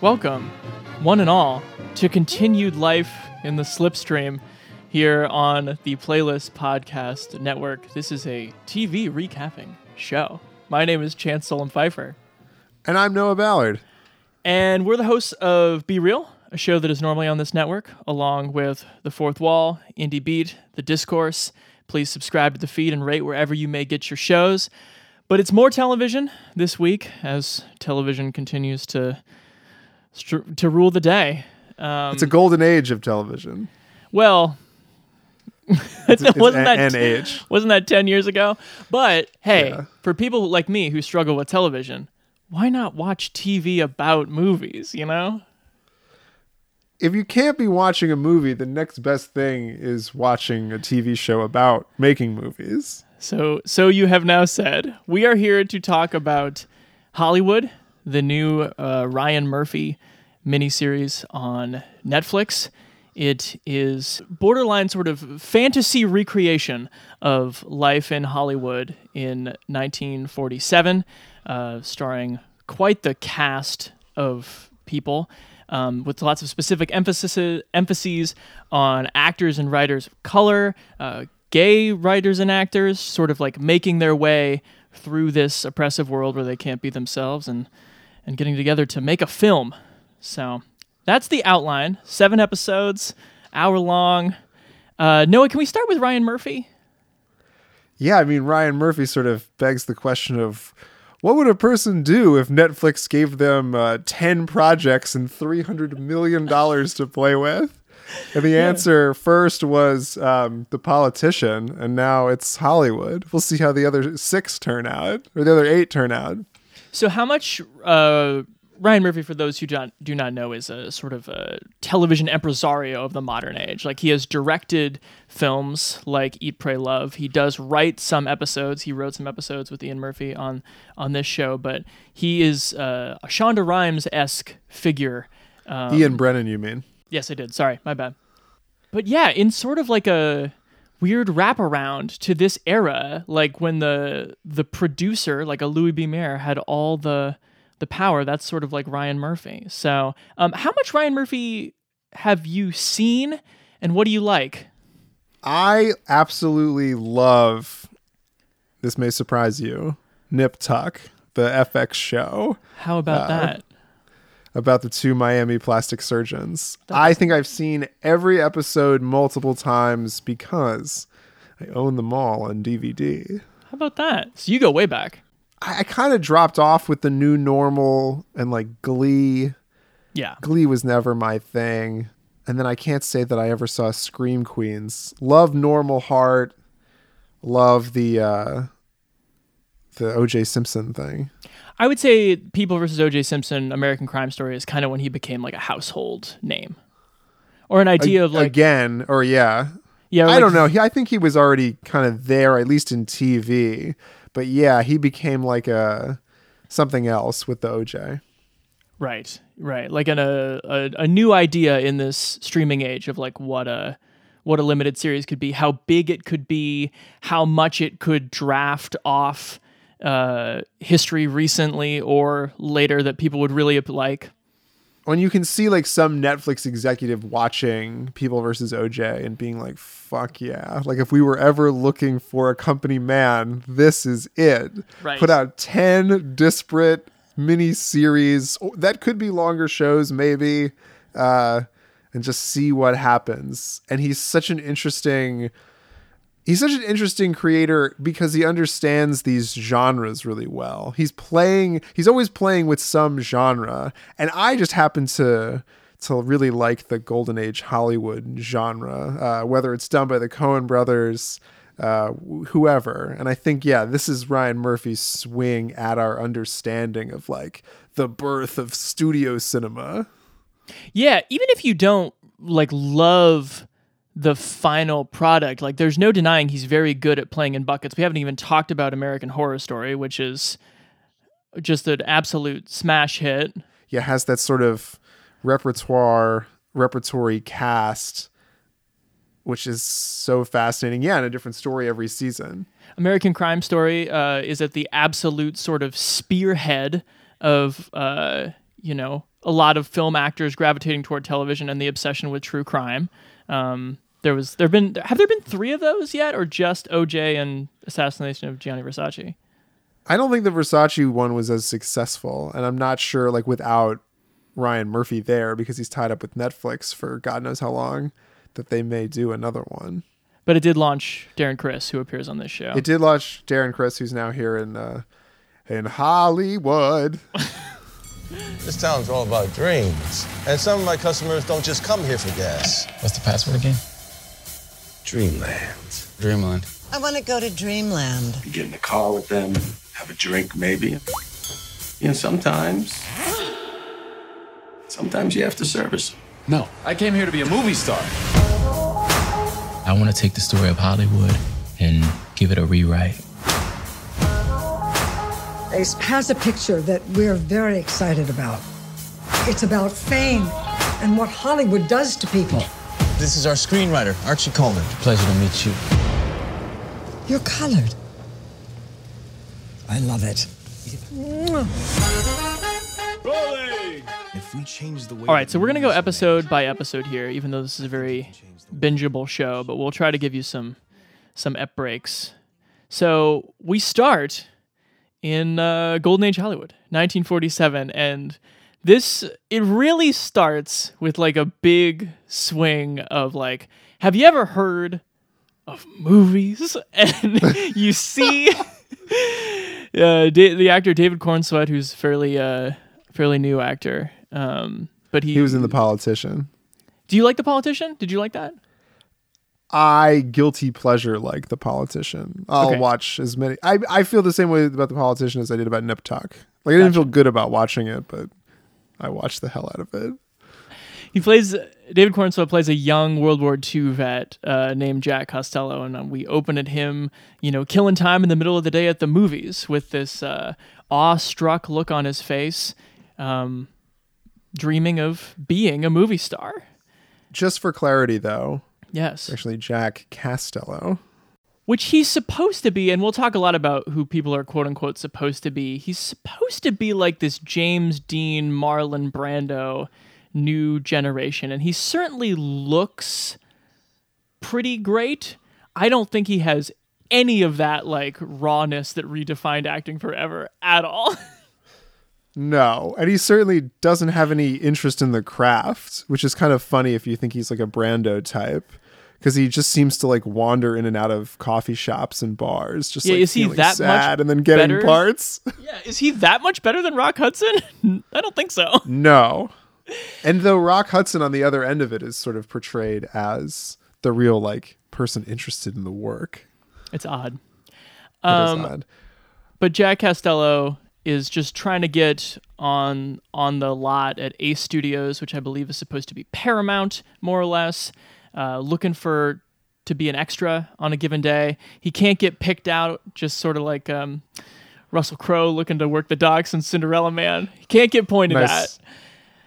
Welcome, one and all, to continued life in the slipstream here on the Playlist Podcast Network. This is a TV recapping show. My name is Chance Solem-Pfeifer, And I'm Noah Ballard. and we're the hosts of Be Reel, a show that is normally on this network, along with The Fourth Wall, Indie Beat, The Discourse. Please subscribe to the feed and rate wherever you may get your shows. But it's more television this week as television continues to to rule the day. Um, It's a golden age of television. well, It's, it's wasn't that an age. wasn't that 10 years ago? But hey, Yeah. for people like me who struggle with television, why not watch TV about movies, you know? If you can't be watching a movie, the next best thing is watching a TV show about making movies. So so you have now said, we are here to talk about Hollywood, the new uh, Ryan Murphy miniseries on Netflix. It is borderline sort of fantasy recreation of life in Hollywood in 1947, uh, starring quite the cast of people, um, with lots of specific emphasis emphases on actors and writers of color, uh, gay writers and actors, sort of like making their way through this oppressive world where they can't be themselves and and getting together to make a film. So that's the outline. Seven episodes, hour long. Uh, Noah, can we start with Ryan Murphy? Yeah, I mean, Ryan Murphy sort of begs the question of what would a person do if Netflix gave them uh, 10 projects and $300 million to play with? And the answer first was um, The Politician, and now it's Hollywood. We'll see how the other six turn out, or the other eight turn out. So, how much uh, Ryan Murphy, for those who don't, do not know, is a sort of a television impresario of the modern age. Like he has directed films like Eat, Pray, Love. He does write some episodes. He wrote some episodes with Ian Murphy on on this show, but he is uh, a Shonda Rhimes esque figure. Um, Ian Brennan, you mean? Yes, I did. Sorry, my bad. But yeah, in sort of like a weird wraparound to this era, like when the the producer, like a Louis B. Mayer, had all the the power. That's sort of like Ryan Murphy. So, um, how much Ryan Murphy have you seen, and what do you like? I absolutely love. This may surprise you. Nip Tuck, the FX show How about Uh, that? About the two Miami plastic surgeons. I think I've seen every episode multiple times because I own them all on DVD. How about that? So you go way back. I, I kind of dropped off with the new normal and like Glee. Yeah. Glee was never my thing. And then I can't say that I ever saw Scream Queens. Love Normal Heart. Love the uh the OJ Simpson thing. I would say People versus O.J. Simpson, American Crime Story is kind of when he became like a household name, or an idea of like Again, or yeah. yeah. I like- don't know. He, I think he was already kind of there, at least in TV. But yeah, he became like a something else with the OJ. Right, right. Like an, a, a a new idea in this streaming age of like what a what a limited series could be, how big it could be, how much it could draft off uh, history recently or later that people would really like. When you can see like some Netflix executive watching People versus OJ and being like, "Fuck yeah!" Like if we were ever looking for a company man, this is it. Right. Put out ten disparate mini series that could be longer shows, maybe, uh, and just see what happens. And he's such an interesting. He's such an interesting creator because he understands these genres really well. He's playing he's always playing with some genre and I just happen to to really like the golden age Hollywood genre, uh, whether it's done by the Coen brothers, uh, whoever. And I think yeah, this is Ryan Murphy's swing at our understanding of like the birth of studio cinema. Yeah, even if you don't like love the final product, like there's no denying he's very good at playing in buckets. We haven't even talked about American Horror Story, which is just an absolute smash hit. yeah has that sort of repertoire repertory cast which is so fascinating yeah and a different story every season American Crime Story uh, is at the absolute sort of spearhead of uh, you know, a lot of film actors gravitating toward television and the obsession with true crime. Um, there was there been have there been three of those yet, or just OJ and assassination of Gianni Versace? I don't think the Versace one was as successful, and I'm not sure like without Ryan Murphy there because he's tied up with Netflix for God knows how long that they may do another one. But it did launch Darren Criss, who appears on this show. It did launch Darren Criss, who's now here in uh, in Hollywood. This town's all about dreams. And some of my customers don't just come here for gas. What's the password again? Dreamland. Dreamland. I want to go to Dreamland. You get in the car with them, have a drink maybe. You know, sometimes, sometimes you have to service them. No, I came here to be a movie star. I want to take the story of Hollywood and give it a rewrite. Ace has a picture that we're very excited about. It's about fame and what Hollywood does to people. This is our screenwriter, Archie Coleman. Pleasure to meet you. You're colored. I love it. If we change the way All right, so we're gonna go episode by episode here, even though this is a very bingeable show. But we'll try to give you some some ep breaks. So we start in uh, Golden Age Hollywood, 1947, and this it really starts with like a big swing of like, have you ever heard of movies? And you see uh, da- the actor David Corenswet, who's fairly uh, fairly new actor. Um, but he He was in The Politician. Do you like the politician? Did you like that? I guilty pleasure like The Politician. I'll Okay. watch as many. I I feel the same way about The Politician as I did about Nip Tuck. Like I didn't feel good about watching it, but I watched the hell out of it. He plays David Corenswet plays a young World War II vet uh, named Jack Castello, and uh, we open at him, you know, killing time in the middle of the day at the movies with this uh, awestruck look on his face, um, dreaming of being a movie star. Just for clarity, though, Yes, actually Jack Castello. which he's supposed to be, and we'll talk a lot about who people are quote unquote supposed to be. He's supposed to be like this James Dean, Marlon Brando, new generation, and he certainly looks pretty great. I don't think he has any of that like rawness that redefined acting forever at all. No, and he certainly doesn't have any interest in the craft, which is kind of funny if you think he's like a Brando type, because he just seems to like wander in and out of coffee shops and bars, just Yeah, like is he that sad and then getting better? parts. yeah, is he that much better than Rock Hudson? I don't think so. no, and though Rock Hudson on the other end of it is sort of portrayed as the real like person interested in the work. It's odd. It is Um, odd. but Jack Castello is just trying to get on on the lot at Ace Studios, which I believe is supposed to be Paramount, more or less, uh, looking for to be an extra on a given day. He can't get picked out, just sort of like um, Russell Crowe looking to work the docks in Cinderella Man. He can't get pointed Nice, at.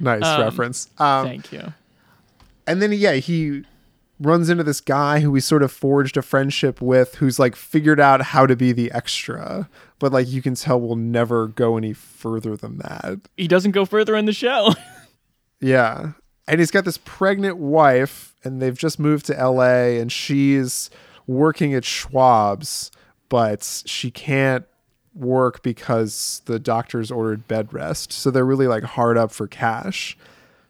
Nice um, reference. Um, Thank you. and then yeah he runs into this guy who he sort of forged a friendship with who's like figured out how to be the extra but like you can tell will never go any further than that He doesn't go further in the show. yeah and he's got this pregnant wife and they've just moved to LA and she's working at Schwab's but she can't work because the doctors ordered bed rest so they're really like hard up for cash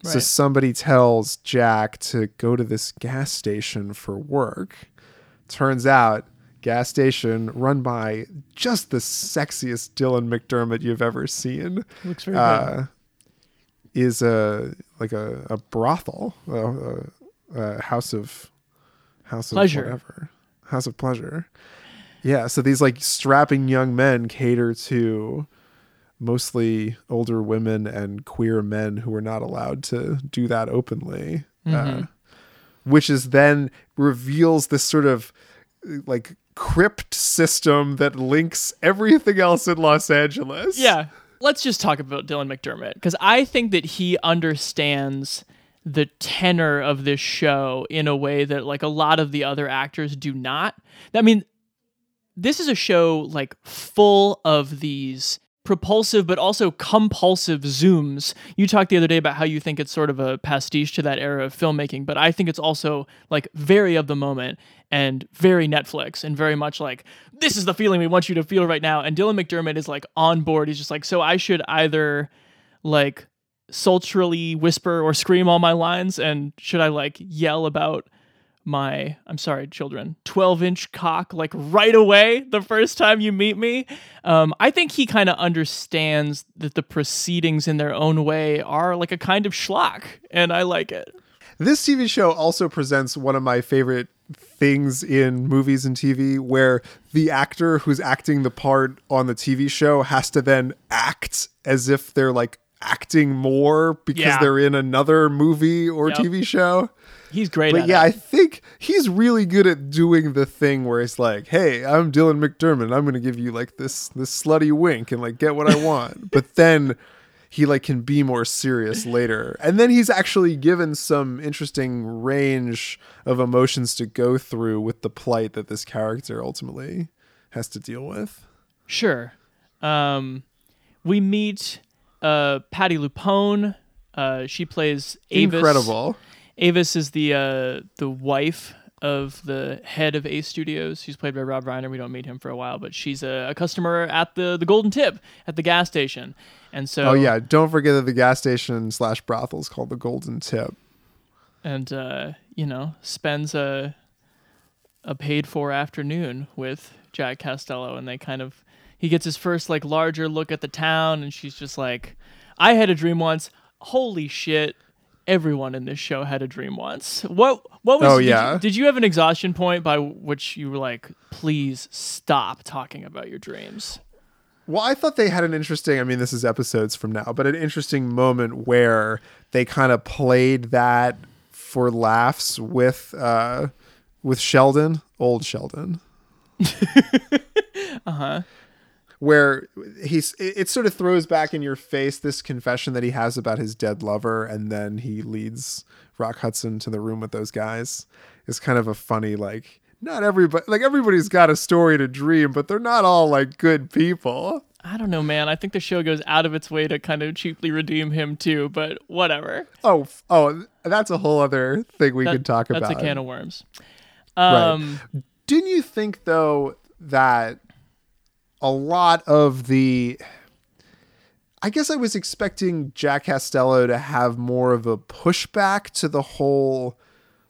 so somebody tells Jack to go to this gas station for work. Turns out, gas station run by just the sexiest Dylan McDermott you've ever seen. Looks very good. Uh, is a like a, a brothel, a, a, a house of house of Pleasure. whatever, house of pleasure. Yeah, so these like strapping young men cater to mostly older women and queer men who are not allowed to do that openly. Uh, which is then reveals this sort of uh, like crypt system that links everything else in Los Angeles. Yeah. Let's just talk about Dylan McDermott because I think that he understands the tenor of this show in a way that like a lot of the other actors do not. I mean, this is a show like full of these propulsive but also compulsive zooms. You talked the other day about how you think it's sort of a pastiche to that era of filmmaking, but I think it's also like very of the moment and very Netflix and very much like this is the feeling we want you to feel right now. And Dylan McDermott is like on board. He's just like, so I should either like sultrily whisper or scream all my lines and should I like yell about my I'm sorry, children, 12 inch cock like right away the first time you meet me. Um, I think he kind of understands that the proceedings in their own way are like a kind of schlock, and I like it. This TV show also presents one of my favorite things in movies and TV where the actor who's acting the part on the TV show has to then act as if they're like acting more because Yeah. they're in another movie or Yep. TV show. He's great But yeah, it. I think he's really good at doing the thing where it's like, "Hey, I'm Dylan McDermott. I'm going to give you like this this slutty wink and like get what I want." but then he like can be more serious later. And then he's actually given some interesting range of emotions to go through with the plight that this character ultimately has to deal with. Sure. Um, we meet uh, Patti LuPone. Uh, she plays Avis. Incredible. Avis is the uh, the wife of the head of Ace Studios. She's played by Rob Reiner. We don't meet him for a while, but she's a, a customer at the the Golden Tip at the gas station. And so, Oh yeah, don't forget that the gas station slash brothel is called the Golden Tip. and uh, you know, spends a a paid for afternoon with Jack Castello, and they kind of he gets his first like larger look at the town, and she's just like, "I had a dream once. Holy shit!" Everyone in this show had a dream once. What? What was? Oh, did yeah. You, did you have an exhaustion point by which you were like, "Please stop talking about your dreams"? Well, I thought they had an interesting, I mean, this is episodes from now, but an interesting moment where they kind of played that for laughs with uh with Sheldon, old Sheldon. Uh-huh. Where he's it, sort of throws back in your face this confession that he has about his dead lover and then he leads Rock Hudson to the room with those guys. It's kind of a funny like not everybody like everybody's got a story to dream, but they're not all like good people. I don't know, man. I think the show goes out of its way to kind of cheaply redeem him too, but whatever. Oh, f- oh, that's a whole other thing we That- could talk that's about. a can of worms. Right. Um, Didn't you think though that a lot of the I guess I was expecting Jack Castello to have more of a pushback to the whole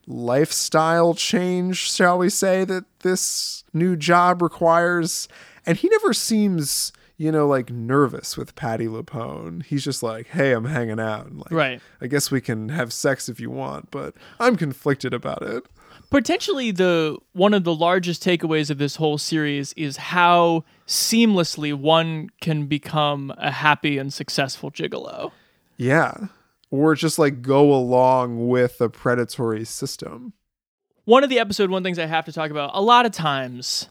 lifestyle change, shall we say, that this new job requires. And he never seems, you know, like nervous with Patti LuPone. He's just like, hey, I'm hanging out. And like, Right. I guess we can have sex if you want, but I'm conflicted about it. Potentially the one of the largest takeaways of this whole series is how seamlessly one can become a happy and successful gigolo. Yeah. Or just like go along with a predatory system. One of the episode one things I have to talk about, a lot of times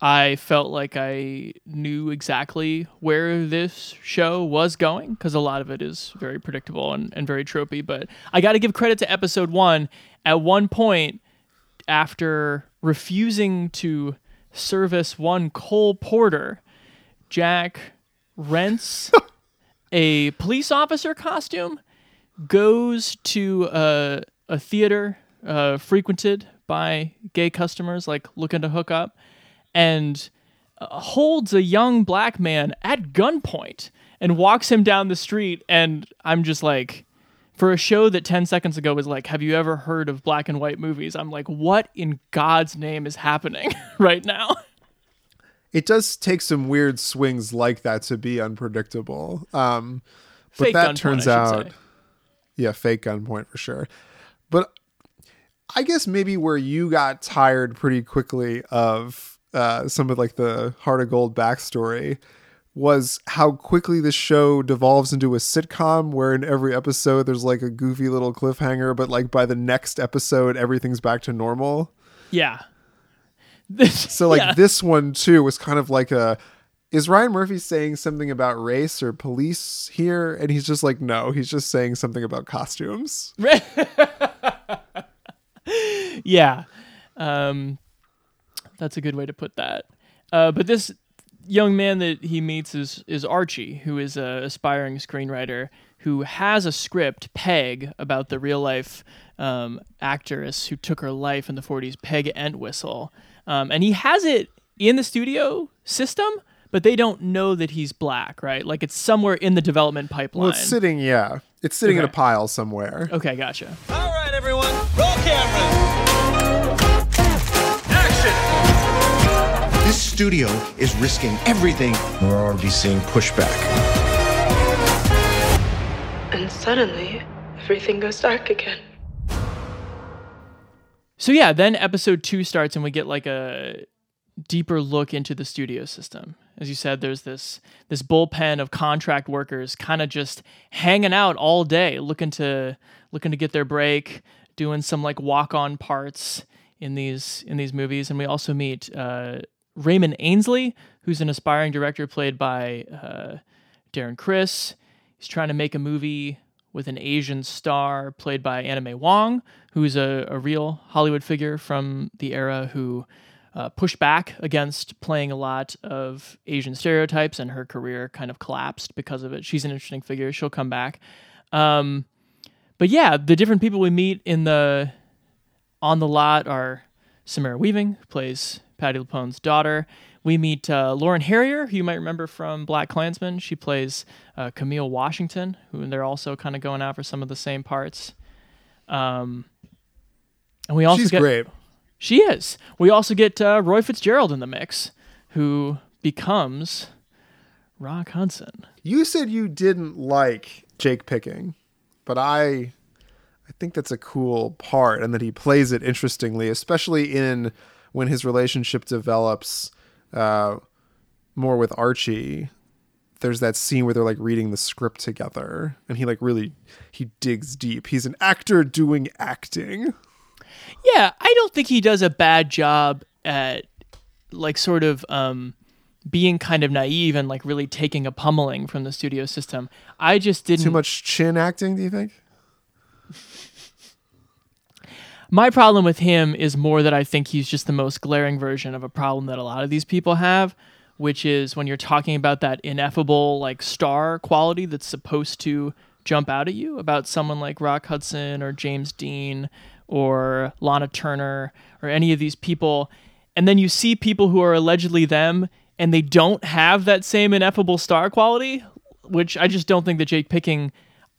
I felt like I knew exactly where this show was going because a lot of it is very predictable and, and very tropey. But I got to give credit to episode one. At one point, after refusing to service one Cole Porter, Jack rents a police officer costume, goes to a, a theater uh, frequented by gay customers, like looking to hook up, and uh, holds a young black man at gunpoint and walks him down the street. And I'm just like, for a show that 10 seconds ago was like, Have you ever heard of black and white movies? I'm like, What in God's name is happening right now? It does take some weird swings like that to be unpredictable. Um, but Fake that turns out, say. yeah, fake gunpoint for sure. But I guess maybe where you got tired pretty quickly of uh, some of like the Heart of Gold backstory was how quickly the show devolves into a sitcom where in every episode there's like a goofy little cliffhanger, but like by the next episode everything's back to normal. Yeah. So like Yeah. this one too was kind of like a is Ryan Murphy saying something about race or police here? And he's just like, no, he's just saying something about costumes. yeah um that's a good way to put that uh but this young man that he meets is is Archie, who is a aspiring screenwriter who has a script, Peg, about the real life um, actress who took her life in the 40s, Peg Entwistle. Um, and he has it in the studio system, but they don't know that he's black, right? Like it's somewhere in the development pipeline. Well, it's sitting, yeah. It's sitting in a pile somewhere. okay, gotcha. All right, everyone, roll cameras. This studio is risking everything. We're already seeing pushback. And suddenly, everything goes dark again. So yeah, then episode two starts and we get like a deeper look into the studio system. As you said, there's this this bullpen of contract workers kind of just hanging out all day, looking to looking to get their break, doing some like walk on parts in these in these movies. And we also meet uh, Raymond Ainsley, who's an aspiring director played by uh, Darren Criss. He's trying to make a movie with an Asian star played by May Wong, who's a, a real Hollywood figure from the era who uh, pushed back against playing a lot of Asian stereotypes, and her career kind of collapsed because of it. She's an interesting figure. She'll come back. Um, but yeah, the different people we meet in the on the lot are Samara Weaving, who plays Patti LuPone's daughter. We meet uh, Lauren Harrier, who you might remember from BlacKkKlansman. She plays uh, Camille Washington, who and they're also kind of going out for some of the same parts. Um, and we also She's get great. she is. We also get uh, Roy Fitzgerald in the mix, who becomes Rock Hudson. You said you didn't like Jake Picking, but I I think that's a cool part and that he plays it interestingly, especially in when his relationship develops uh, more with Archie. There's that scene where they're like reading the script together and he like really he digs deep. He's an actor doing acting. Yeah, I don't think he does a bad job at like sort of um being kind of naive and like really taking a pummeling from the studio system. I just didn't Too much chin acting, do you think? My problem with him is more that I think he's just the most glaring version of a problem that a lot of these people have, which is when you're talking about that ineffable like star quality that's supposed to jump out at you about someone like Rock Hudson or James Dean or Lana Turner or any of these people and then you see people who are allegedly them and they don't have that same ineffable star quality, which I just don't think that Jake Picking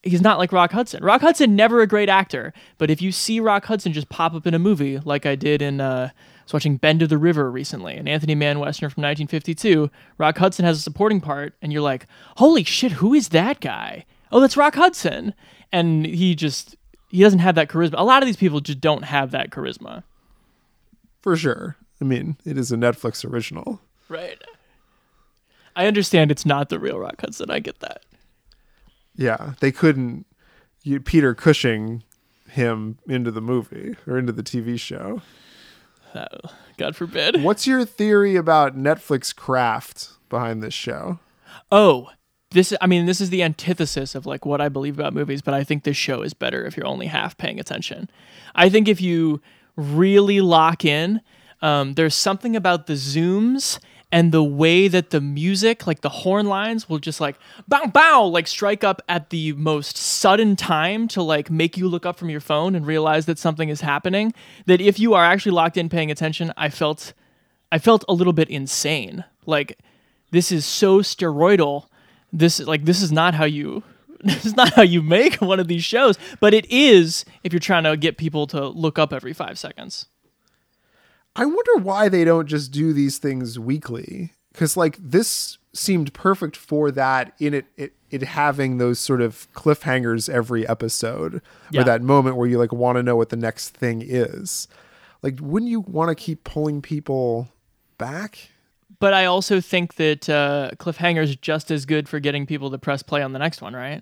he's not like Rock Hudson. Rock Hudson never a great actor, but if you see Rock Hudson just pop up in a movie like I did in uh I was watching Bend of the River recently, an Anthony Mann western from 1952, Rock Hudson has a supporting part and you're like, "Holy shit, who is that guy?" Oh, that's Rock Hudson. And he just he doesn't have that charisma. A lot of these people just don't have that charisma. For sure. I mean, it is a Netflix original. Right. I understand it's not the real Rock Hudson. I get that. Yeah, they couldn't you, Peter Cushing him into the movie or into the TV show. Uh, God forbid. What's your theory about Netflix craft behind this show? Oh, this I mean, this is the antithesis of like what I believe about movies, but I think this show is better if you're only half paying attention. I think if you really lock in, um, there's something about the zooms and the way that the music, like the horn lines, will just like bow bow, like strike up at the most sudden time to like make you look up from your phone and realize that something is happening. That if you are actually locked in paying attention, I felt I felt a little bit insane. Like this is so steroidal. This like this is not how you this is not how you make one of these shows, but it is if you're trying to get people to look up every 5 seconds. I wonder why they don't just do these things weekly. Because like this seemed perfect for that in it, it it having those sort of cliffhangers every episode Yeah. or that moment where you like want to know what the next thing is. Like, wouldn't you want to keep pulling people back? But I also think that uh, cliffhanger is just as good for getting people to press play on the next one, right?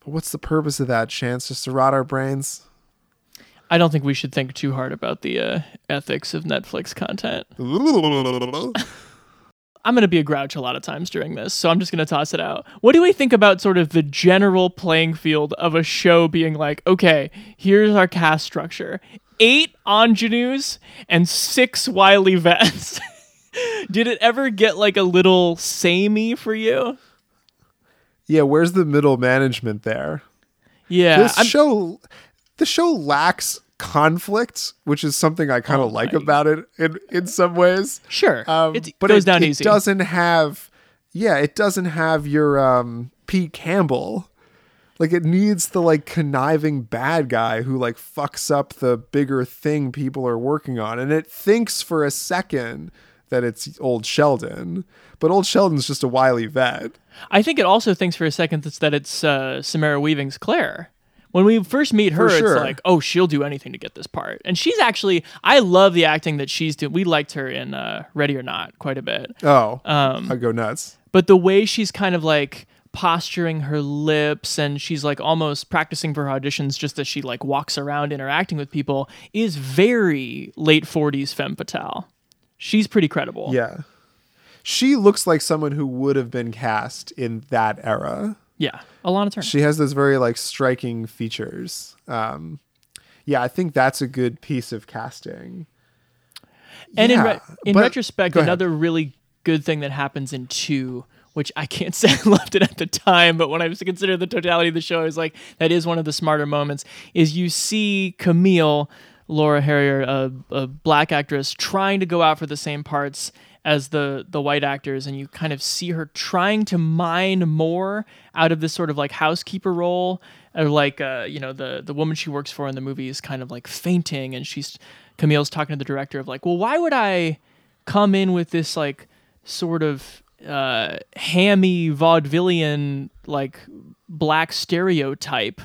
But what's the purpose of that? Chance just to rot our brains? I don't think we should think too hard about the uh, ethics of Netflix content. I'm going to be a grouch a lot of times during this, so I'm just going to toss it out. What do we think about sort of the general playing field of a show being like, okay, here's our cast structure eight ingenues and six wily vets? Did it ever get like a little samey for you? Yeah, where's the middle management there? Yeah, this I'm- show the show lacks conflict, which is something I kind of Oh like my- about it in in some ways. Sure, Um, it but goes it, down it easy. doesn't have yeah, it doesn't have your um Pete Campbell. Like it needs the like conniving bad guy who like fucks up the bigger thing people are working on and it thinks for a second that it's old Sheldon, but old Sheldon's just a wily vet. I think it also thinks for a second that's that it's uh, Samara Weaving's Claire. When we first meet her, sure. it's like, oh, she'll do anything to get this part. And she's actually, I love the acting that she's doing. We liked her in uh, Ready or Not quite a bit. Oh, Um, I go nuts. But the way she's kind of like posturing her lips and she's like almost practicing for her auditions just as she like walks around interacting with people is very late 40s femme fatale. She's pretty credible. Yeah. She looks like someone who would have been cast in that era. Yeah. Alana Turner. She has those very like striking features. Um, yeah, I think that's a good piece of casting. And in, re- in but- retrospect, another really good thing that happens in two, which I can't say I loved it at the time, but when I was to consider the totality of the show, I was like, that is one of the smarter moments, is you see Camille, Laura Harrier, a, a black actress, trying to go out for the same parts as the the white actors and you kind of see her trying to mine more out of this sort of like housekeeper role or like uh, you know the the woman she works for in the movie is kind of like fainting and she's Camille's talking to the director of like well why would I come in with this like sort of uh, hammy vaudevillian like black stereotype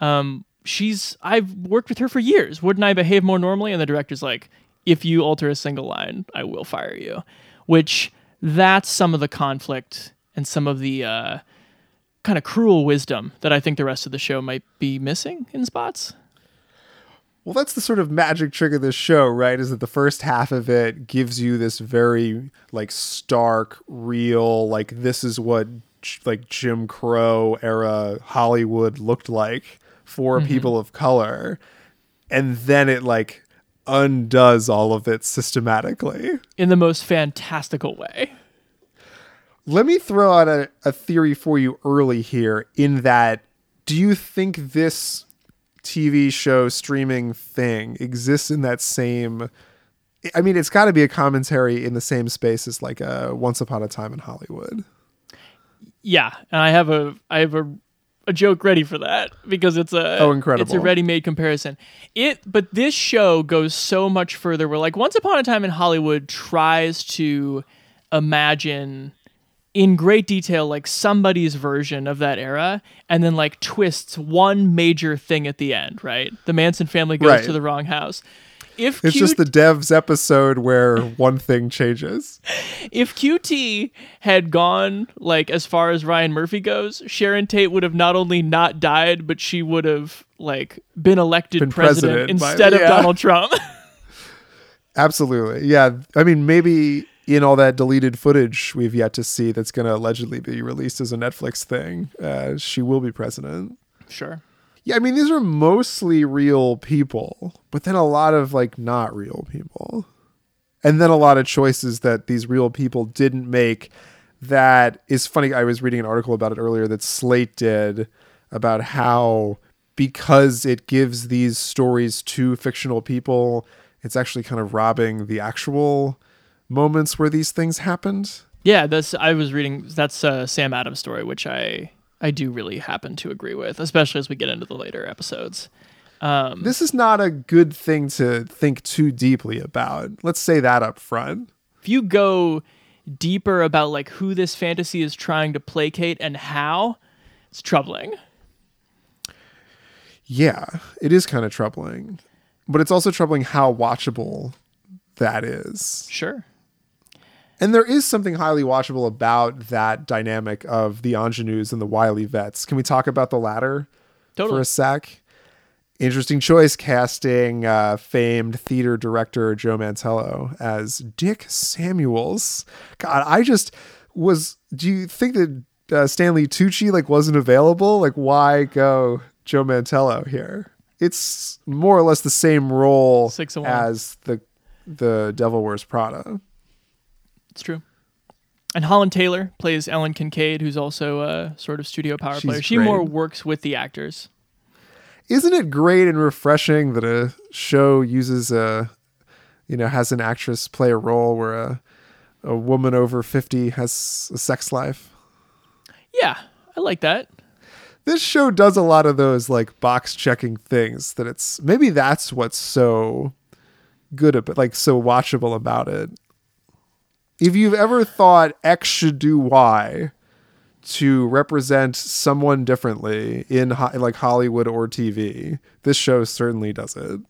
um, she's I've worked with her for years. Wouldn't I behave more normally? And the director's like, if you alter a single line, I will fire you. Which that's some of the conflict and some of the uh, kind of cruel wisdom that I think the rest of the show might be missing in spots. Well, that's the sort of magic trick of this show, right? Is that the first half of it gives you this very like stark, real, like this is what like Jim Crow era Hollywood looked like for Mhm. people of color. And then it like undoes all of it systematically. In the most fantastical way. Let me throw out a, a theory for you early here in that do you think this TV show streaming thing exists in that same I mean it's got to be a commentary in the same space as like a Once Upon a Time in Hollywood. Yeah, and I have a I have a a joke ready for that because it's a Oh, incredible. It's a ready-made comparison. It but this show goes so much further where like Once Upon a Time in Hollywood tries to imagine in great detail like somebody's version of that era and then like twists one major thing at the end, right? The Manson family goes Right. to the wrong house. If It's Q- just the devs episode where one thing changes. if QT had gone like as far as Ryan Murphy goes, Sharon Tate would have not only not died, but she would have like been elected Been president, president by- instead of yeah. Donald Trump. Absolutely. Yeah, I mean maybe in all that deleted footage we've yet to see that's going to allegedly be released as a Netflix thing, uh, she will be president. sure. Yeah, I mean these are mostly real people, but then a lot of like not real people. And then a lot of choices that these real people didn't make that is funny. I was reading an article about it earlier that Slate did about how because it gives these stories to fictional people, it's actually kind of robbing the actual moments where these things happened. Yeah, that's I was reading that's Sam Adams' story, which I I do really happen to agree with, especially as we get into the later episodes. Um, This is not a good thing to think too deeply about. Let's say that up front. if you go deeper about like who this fantasy is trying to placate and how, it's troubling. Yeah, it is kind of troubling, but it's also troubling how watchable that is. Sure. And there is something highly watchable about that dynamic of the ingenues and the wily vets. Can we talk about the latter Totally. for a sec? Interesting choice casting uh, famed theater director Joe Mantello as Dick Samuels. God, I just was. Do you think that uh, Stanley Tucci like wasn't available? Like, why go Joe Mantello here? It's more or less the same role Six of one. as the the Devil Wears Prada. It's true. And Holland Taylor plays Ellen Kincaid, who's also a sort of studio power She's player. She great. more works with the actors. Isn't it great and refreshing that a show uses a, you know, has an actress play a role where a, a woman over 50 has a sex life? Yeah, I like that. This show does a lot of those like box checking things that it's maybe that's what's so good about like so watchable about it. If you've ever thought X should do Y to represent someone differently in ho- like Hollywood or TV, this show certainly does it.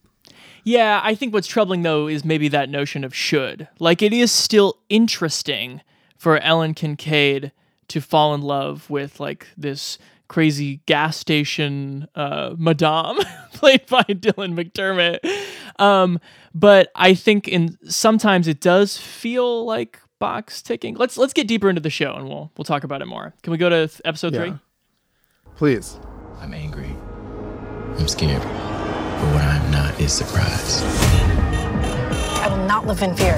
Yeah, I think what's troubling though is maybe that notion of should. Like it is still interesting for Ellen Kincaid to fall in love with like this crazy gas station uh, madame played by Dylan McDermott. Um, but I think in sometimes it does feel like box ticking. Let's let's get deeper into the show and we'll we'll talk about it more. Can we go to th- episode Yeah. three? Please. I'm angry. I'm scared. But what I'm not is surprised. I will not live in fear.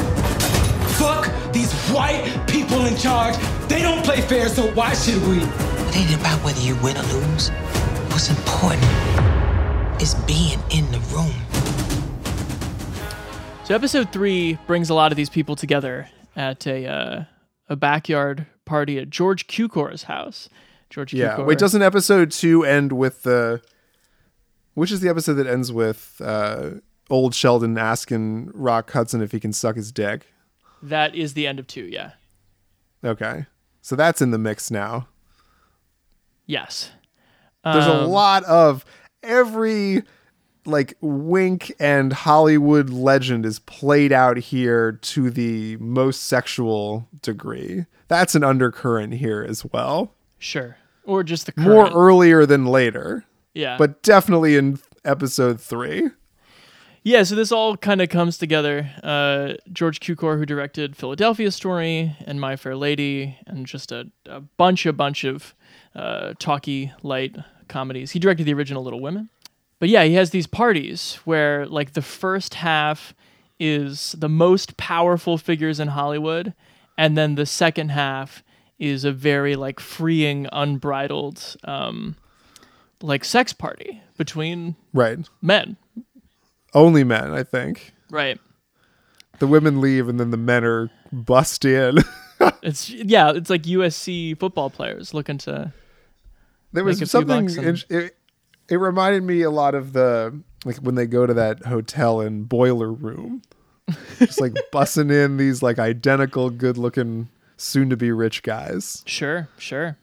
Fuck these white people in charge. They don't play fair, so why should we? It ain't about whether you win or lose. What's important is being in the room. So episode three brings a lot of these people together at a uh, a backyard party at George Cukor's house. George Yeah. Cukor. Wait, doesn't episode two end with the? Which is the episode that ends with uh, old Sheldon asking Rock Hudson if he can suck his dick? that is the end of two? Yeah. Okay, so that's in the mix now. Yes. There's a Um, lot of every like wink and Hollywood legend is played out here to the most sexual degree. That's an undercurrent here as well. Sure. Or just the More earlier than later. Yeah. But definitely in episode three. Yeah, so this all kind of comes together. Uh, George Cukor, who directed Philadelphia Story and My Fair Lady, and just a, a bunch, a bunch of uh, talky, light comedies. He directed the original Little Women. But yeah, he has these parties where, like, the first half is the most powerful figures in Hollywood, and then the second half is a very, like, freeing, unbridled, um, like, sex party between Right. men. Only men, I think. Right. The women leave and then the men are bust in. It's yeah, it's like USC football players looking to. There was make a few something. in- it, it reminded me a lot of the like when they go to that hotel in Boiler Room, just like bussing in these like identical, good-looking, soon-to-be rich guys. Sure, sure.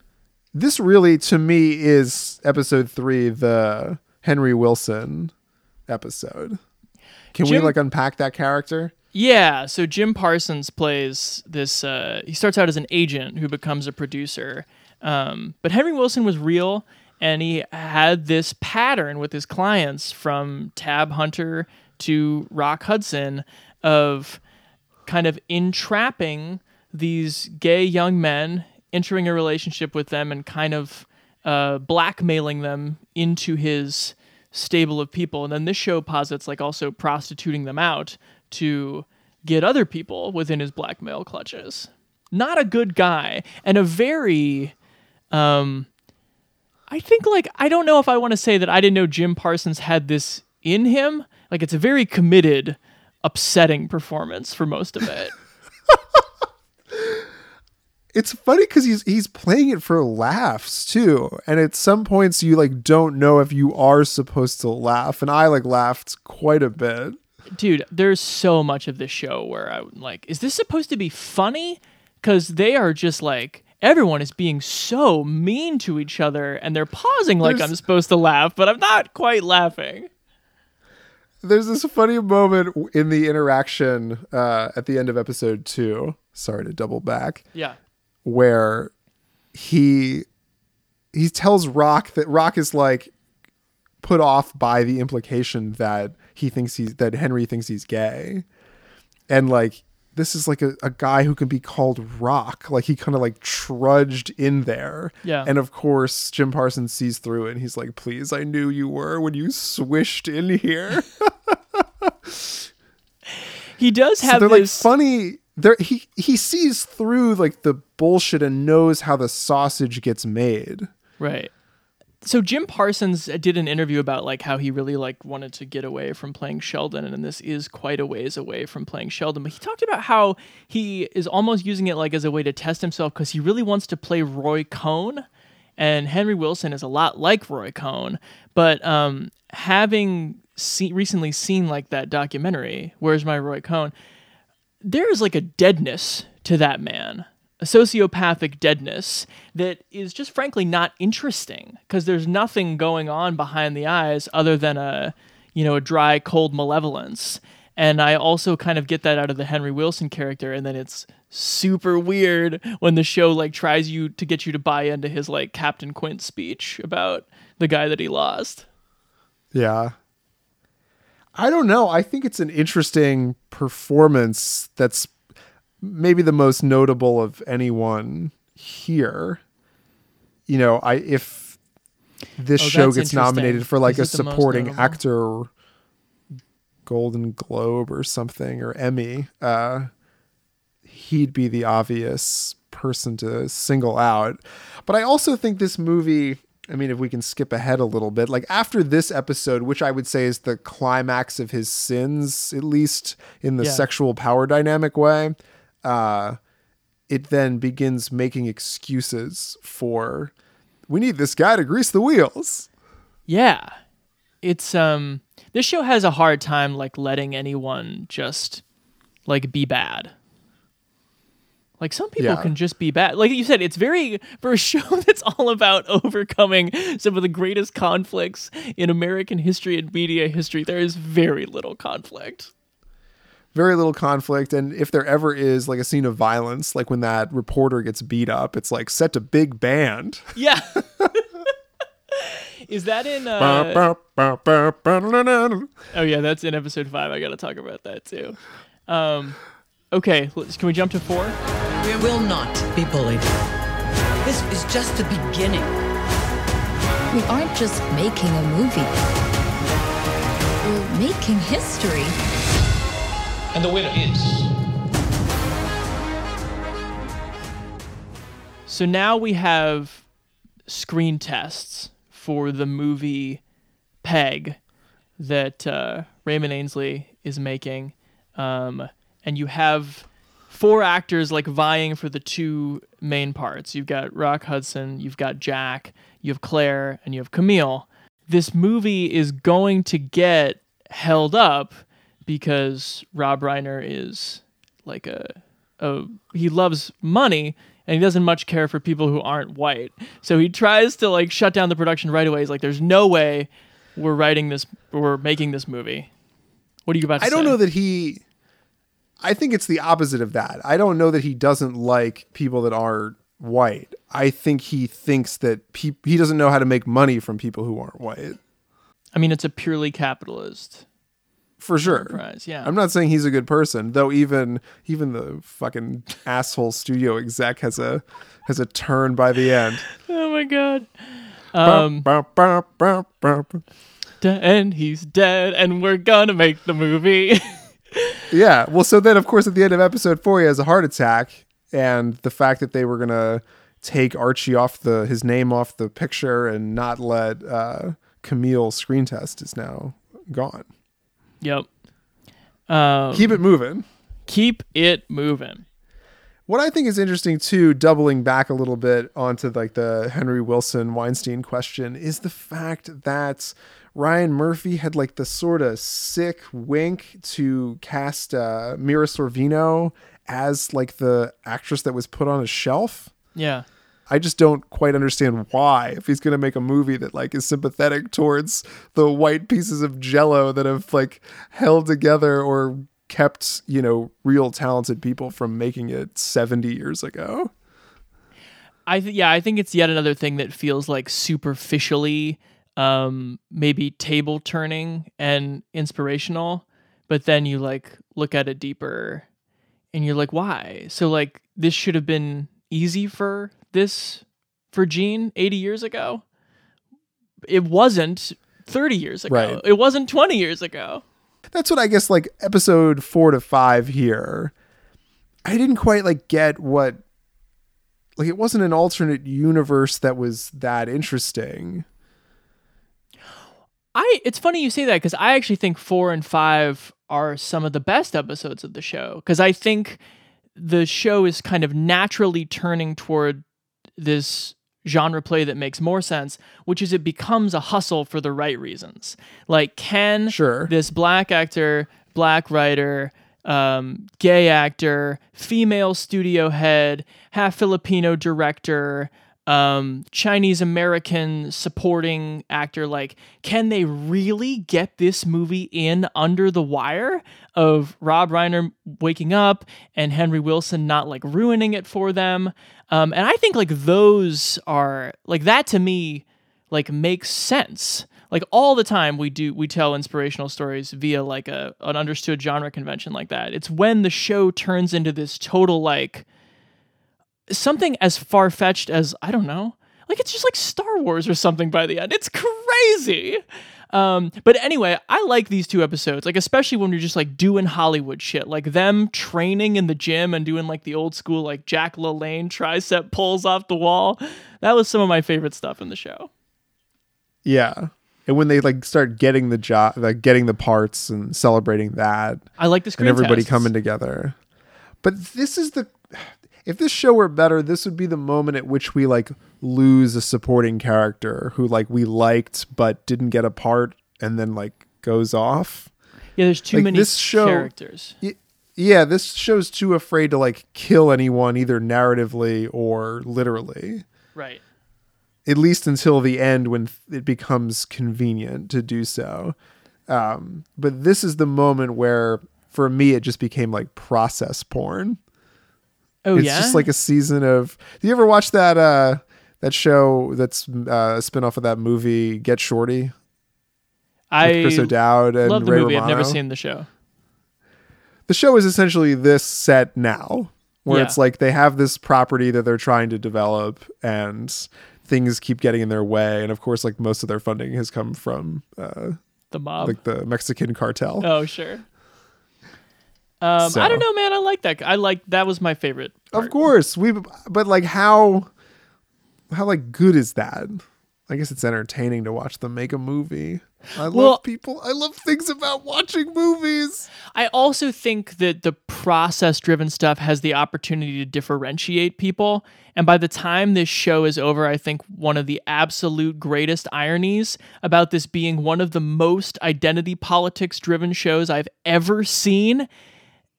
This really, to me, is episode three, the Henry Willson episode. Can we like unpack that character? Yeah, so Jim Parsons plays this. Uh, he starts out as an agent who becomes a producer. Um, but Henry Willson was real, and he had this pattern with his clients from Tab Hunter to Rock Hudson of kind of entrapping these gay young men, entering a relationship with them, and kind of uh, blackmailing them into his stable of people. And then this show posits like also prostituting them out to get other people within his blackmail clutches. Not a good guy, and a very um I think like I don't know if I want to say that I didn't know Jim Parsons had this in him. Like it's a very committed, upsetting performance for most of it. it's funny because he's he's playing it for laughs too and at some points you like don't know if you are supposed to laugh and i like laughed quite a bit Dude, there's so much of this show where I'm like, is this supposed to be funny? Because they are just like everyone is being so mean to each other, and they're pausing like There's- I'm supposed to laugh, but I'm not quite laughing. there's this funny moment in the interaction uh, at the end of episode two sorry to double back Yeah. where he he tells rock that rock is like put off by the implication that he thinks he's that henry thinks he's gay and like this is like a, a guy who can be called rock like he kind of like trudged in there Yeah. and of course jim parsons sees through it and he's like please i knew you were when you swished in here He does so have they're this. like funny there he he sees through like the bullshit and knows how the sausage gets made. Right. So Jim Parsons did an interview about like how he really like wanted to get away from playing Sheldon and this is quite a ways away from playing Sheldon but he talked about how he is almost using it like as a way to test himself cuz he really wants to play Roy Cohn and Henry Willson is a lot like Roy Cohn but um having see, recently seen like that documentary Where's My Roy Cohn there is like a deadness to that man a sociopathic deadness that is just frankly not interesting because there's nothing going on behind the eyes other than a you know a dry cold malevolence. And i also kind of get that out of the henry willson character and then it's super weird when the show like tries you to get you to buy into his like captain quint speech about the guy that he lost. Yeah. I don't know. I think it's an interesting performance that's maybe the most notable of anyone here. You know, I if this Oh, show gets nominated for like Is a it the most supporting actor Golden Globe or something or Emmy, uh he'd be the obvious person to single out. But I also think this movie I mean, if we can skip ahead a little bit, like after this episode, which I would say is the climax of his sins, at least in the Yeah. sexual power dynamic way, uh, it then begins making excuses for we need this guy to grease the wheels. Yeah. It's um this show has a hard time like letting anyone just like be bad. Like some people Yeah. can just be bad. Like you said, it's very for a show that's all about overcoming some of the greatest conflicts in American history and media history. There is very little conflict. Very little conflict, and if there ever is like a scene of violence, like when that reporter gets beat up, it's like set to big band. Yeah. is that in uh Oh yeah, that's in episode 5. I got to talk about that too. Um okay, let's, can we jump to 4? We will not be bullied. This is just the beginning. We aren't just making a movie. We're making history. And the winner is. So now we have screen tests for the movie Peg that uh, Raymond Ainsley is making. Um, and you have four actors like vying for the two main parts. You've got Rock Hudson, you've got Jack, you have Claire, and you have Camille. This movie is going to get held up because Rob Reiner is like a, a he loves money and he doesn't much care for people who aren't white. So he tries to like shut down the production right away. He's like, "There's no way we're writing this, we're making this movie." What are you about to I don't know that he. I think it's the opposite of that. I don't know that he doesn't like people that are white. I think he thinks that pe- he doesn't know how to make money from people who aren't white. I mean, it's a purely capitalist. For sure. enterprise, yeah. I'm not saying he's a good person, though. Even even the fucking asshole studio exec has a has a turn by the end. Oh my god. Um, bum. and he's dead, and we're gonna make the movie. Yeah. Well, so then, of course, at the end of episode four, he has a heart attack, and the fact that they were gonna take Archie off the his name off the picture and not let uh, Camille screen test is now gone. Yep. Um, Keep it moving. keep it moving. What I think is interesting too, doubling back a little bit onto like the Henry Willson Weinstein question, is the fact that Ryan Murphy had like the sort of sick wink to cast uh, Mira Sorvino as like the actress that was put on a shelf. Yeah. I just don't quite understand why. If he's going to make a movie that like is sympathetic towards the white pieces of jello that have like held together or kept, you know, real talented people from making it 70 years ago. I th- yeah, I think it's yet another thing that feels like superficially um maybe table turning and inspirational, but then you like look at it deeper and you're like why? So like this should have been easy for this for Gene 80 years ago. It wasn't 30 years ago. Right. It wasn't 20 years ago. That's what I guess like episode 4 to 5 here. I didn't quite like get what like it wasn't an alternate universe that was that interesting. I it's funny you say that because I actually think four and five are some of the best episodes of the show because I think the show is kind of naturally turning toward this genre play that makes more sense, which is it becomes a hustle for the right reasons. Like, can sure. this black actor, black writer, um, gay actor, female studio head, half Filipino director, um, Chinese American supporting actor. Like, can they really get this movie in under the wire of Rob Reiner waking up and Henry Willson not like ruining it for them? Um, and I think like those are like that to me like makes sense. Like all the time we do we tell inspirational stories via like a an understood genre convention like that. It's when the show turns into this total like something as far fetched as I don't know, like it's just like Star Wars or something by the end. It's crazy. Um, but anyway, I like these two episodes, like especially when you're just like doing Hollywood shit, like them training in the gym and doing like the old school like Jack LaLanne tricep pulls off the wall. That was some of my favorite stuff in the show. Yeah. And when they like start getting the job, like getting the parts and celebrating that, I like this and everybody coming together. But this is the if this show were better, this would be the moment at which we like lose a supporting character who like we liked but didn't get a part and then like goes off. Yeah, there's too like, many this show, characters. Y- yeah, this show's too afraid to like kill anyone either narratively or literally. Right. At least until the end when it becomes convenient to do so. Um, but this is the moment where for me it just became like process porn. Oh it's yeah. It's just like a season of. Do you ever watch that uh that show that's uh, a spinoff of that movie Get Shorty? I Chris O'Dowd and love the Ray movie. I've never seen the show. The show is essentially this set now, where Yeah. it's like they have this property that they're trying to develop, and things keep getting in their way. And of course, like most of their funding has come from uh, The mob. like the Mexican cartel. Oh sure. Um, So- I don't know, man. I like that. I like that was my favorite. Of course, we. But like, how, how like good is that? I guess it's entertaining to watch them make a movie. I love Well- people. I love things about watching movies. I also think that the process driven stuff has the opportunity to differentiate people. And by the time this show is over, I think one of the absolute greatest ironies about this being one of the most identity politics driven shows I've ever seen,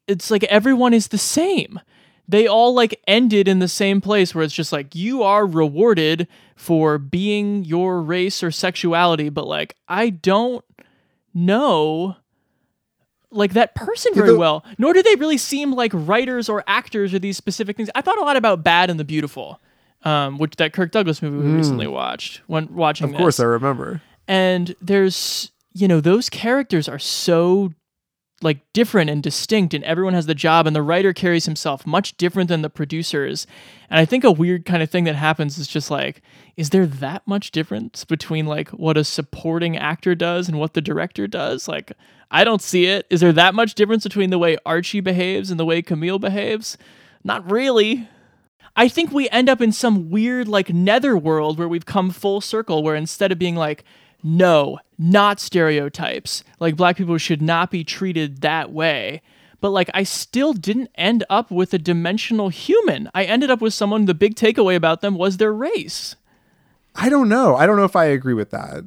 it's like everyone is the same. They all like ended in the same place where it's just like you are rewarded for being your race or sexuality, but like I don't know like that person very well. Nor do they really seem like writers or actors or these specific things. I thought a lot about Bad and the Beautiful, um, which that Kirk Douglas movie we recently watched when watching. Mm. Of course, this. I remember. and there's you know those characters are so like different and distinct and everyone has the job and the writer carries himself much different than the producers. And i think a weird kind of thing that happens is just like is there that much difference between like what a supporting actor does and what the director does? Like i don't see it. Is there that much difference between the way archie behaves and the way camille behaves? Not really. I think we end up in some weird like nether world where we've come full circle where instead of being like no, not stereotypes. Like black people should not be treated that way. But like I still didn't end up with a dimensional human. I ended up with someone the big takeaway about them was their race. I don't know. I don't know if I agree with that.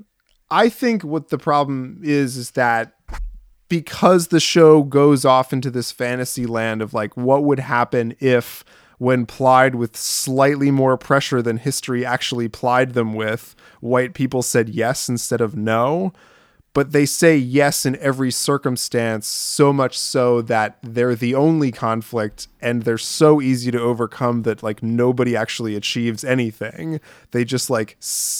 I think what the problem is is that because the show goes off into this fantasy land of like what would happen if when plied with slightly more pressure than history actually plied them with, white people said yes instead of no. But they say yes in every circumstance, so much so that they're the only conflict and they're so easy to overcome that like nobody actually achieves anything. They just like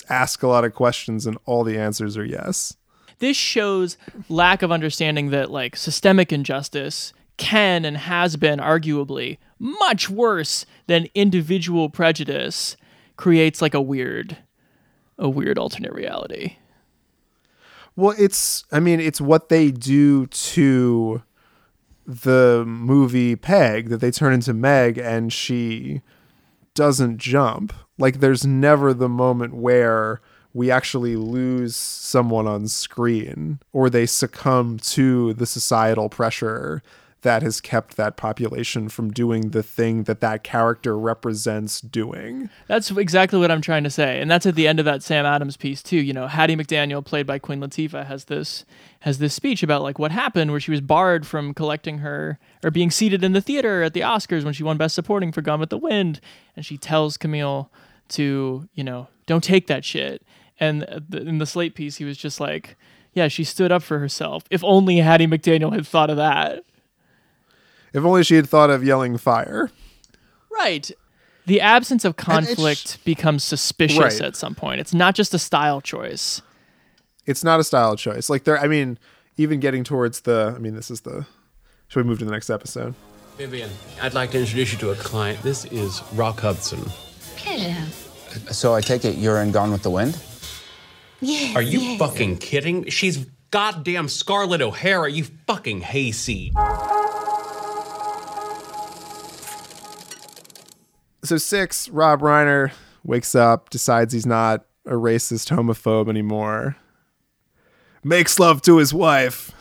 ask a lot of questions and all the answers are yes. This shows lack of understanding that like systemic injustice can and has been arguably much worse than individual prejudice creates like a weird a weird alternate reality. Well, it's I mean, it's what they do to the movie Peg that they turn into Meg and she doesn't jump. Like there's never the moment where we actually lose someone on screen or they succumb to the societal pressure that has kept that population from doing the thing that that character represents doing. That's exactly what I'm trying to say, and that's at the end of that Sam Adams piece too. You know, Hattie McDaniel, played by Queen Latifah, has this has this speech about like what happened where she was barred from collecting her or being seated in the theater at the Oscars when she won Best Supporting for Gone with the Wind, and she tells Camille to you know don't take that shit. And in the Slate piece, he was just like, yeah, she stood up for herself. If only Hattie McDaniel had thought of that. If only she had thought of yelling fire. Right. The absence of conflict becomes suspicious Right. at some point. It's not just a style choice. It's not a style choice. Like there I mean, even getting towards the I mean this is the should we move to the next episode? Vivian, I'd like to introduce you to a client. This is Rock Hudson. Pleasure. So I take it you're in Gone with the Wind? Yes. Are you yes. fucking kidding? She's goddamn Scarlett O'Hara, you fucking hayseed. So six, Rob Reiner wakes up, decides he's not a racist homophobe anymore, makes love to his wife,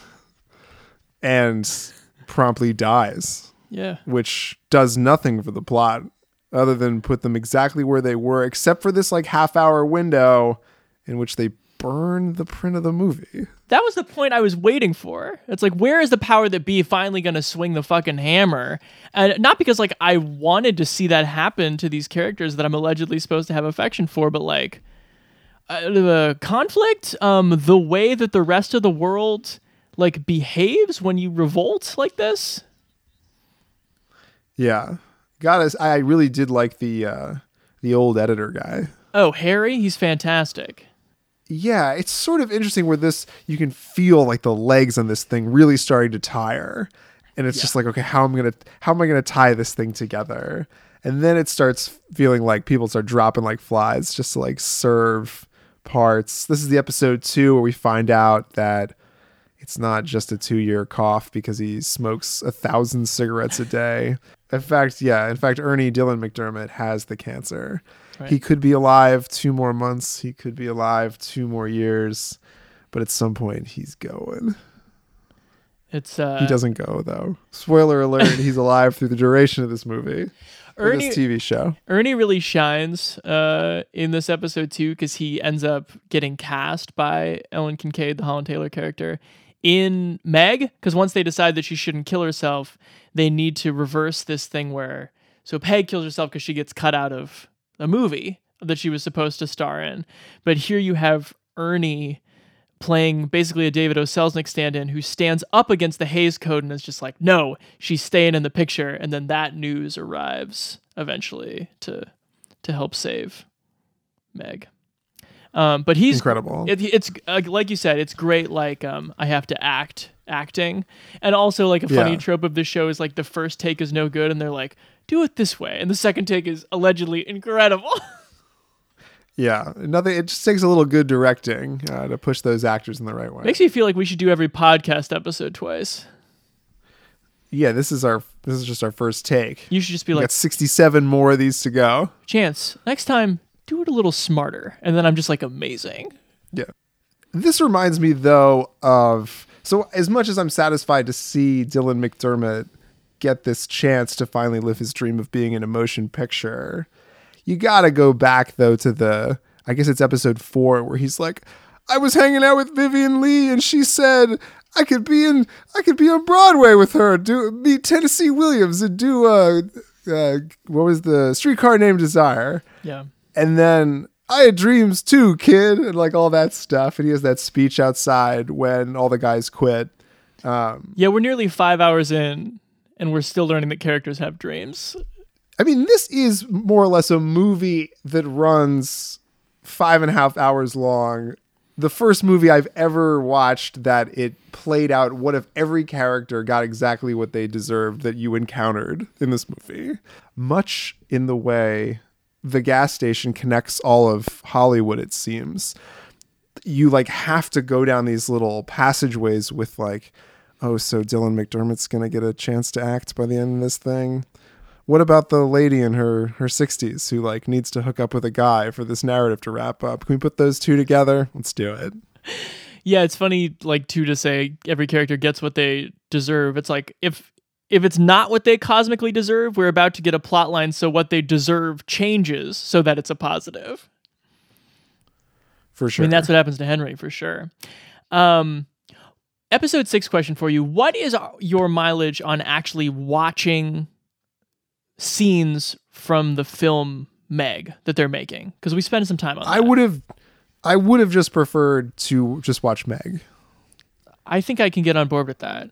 and promptly dies. Yeah. Which does nothing for the plot other than put them exactly where they were, except for this like half hour window in which they burn the print of the movie. That was the point I was waiting for. It's like, where is the power that be finally going to swing the fucking hammer? And not because like I wanted to see that happen to these characters that I'm allegedly supposed to have affection for, but like uh, the conflict, um, the way that the rest of the world like behaves when you revolt like this. Yeah. Got I really did like the uh the old editor guy. Oh, Harry, he's fantastic. Yeah, it's sort of interesting where this you can feel like the legs on this thing really starting to tire. And it's just like, okay, how am I gonna how am I gonna tie this thing together? And then it starts feeling like people start dropping like flies just to like serve parts. This is the episode two where we find out that it's not just a two year cough because he smokes a thousand cigarettes a day. In fact, yeah, in fact, Ernie Dylan McDermott has the cancer. Right. He could be alive two more months. He could be alive two more years, but at some point he's going. It's uh he doesn't go though. Spoiler alert: he's alive through the duration of this movie, Ernie- this TV show. Ernie really shines uh, in this episode too because he ends up getting cast by Ellen Kincaid, the Holland Taylor character, in Meg. Because once they decide that she shouldn't kill herself, they need to reverse this thing where so Peg kills herself because she gets cut out of a movie that she was supposed to star in. But here you have Ernie playing basically a David O. Selznick stand-in who stands up against the Hays Code and is just like, no, she's staying in the picture, and then that news arrives eventually to to help save Meg. Um, but he's Incredible. It, it's uh, like you said, it's great. Like um, I have to act acting, and also like a funny Yeah. trope of this show is like the first take is no good, and they're like, do it this way, and the second take is allegedly incredible. Yeah, nothing. It just takes a little good directing uh, to push those actors in the right way. Makes me feel like we should do every podcast episode twice. yeah, this is our this is just our first take. You should just be We like, got sixty-seven more of these to go. Chance, next time do it a little smarter, and then I'm just like amazing. Yeah. This reminds me though of so as much as I'm satisfied to see Dylan McDermott get this chance to finally live his dream of being in a motion picture, you got to go back though to the I guess it's episode 4 where he's like I was hanging out with Vivien Leigh and she said I could be in I could be on Broadway with her, do meet Tennessee Williams and do uh, uh what was the streetcar named Desire. Yeah. And then I had dreams too, kid, and like all that stuff. And he has that speech outside when all the guys quit. Um, Yeah, we're nearly five hours in, and we're still learning that characters have dreams. I mean, this is more or less a movie that runs five and a half hours long. The first movie I've ever watched that it played out what if every character got exactly what they deserved that you encountered in this movie. Much in the way the gas station connects all of Hollywood, it seems. You like have to go down these little passageways with like oh, so Dylan McDermott's gonna get a chance to act by the end of this thing. What about the lady in her her sixties who like needs to hook up with a guy for this narrative to wrap up? Can we put those two together? Let's do it. Yeah, it's funny like too to say every character gets what they deserve. It's like if if it's not what they cosmically deserve, we're about to get a plot line so what they deserve changes so that it's a positive. For sure. I mean, that's what happens to Henry for sure. Um, episode six question for you: What is your mileage on actually watching scenes from the film Meg that they're making? Because we spent some time on. I would have, I would have just preferred to just watch Meg. I think I can get on board with that.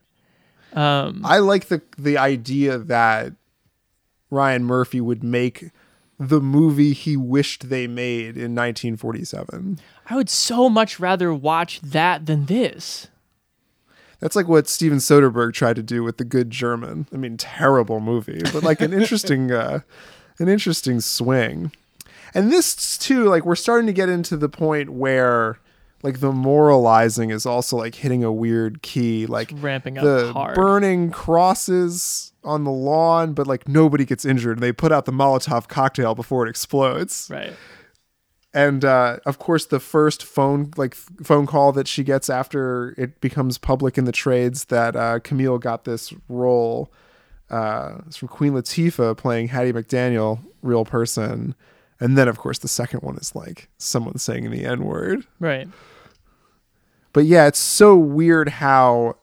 Um, I like the the idea that Ryan Murphy would make the movie he wished they made in 1947. I would so much rather watch that than this. That's like what Steven Soderbergh tried to do with The Good German. I mean, terrible movie, but like an interesting, uh, an interesting swing. And this too, like we're starting to get into the point where like the moralizing is also like hitting a weird key like it's ramping up the hard. burning crosses on the lawn but like nobody gets injured and they put out the molotov cocktail before it explodes right and uh, of course the first phone like phone call that she gets after it becomes public in the trades that uh, camille got this role uh, it's from queen latifah playing hattie mcdaniel real person and then of course the second one is like someone saying the n word right but yeah, it's so weird how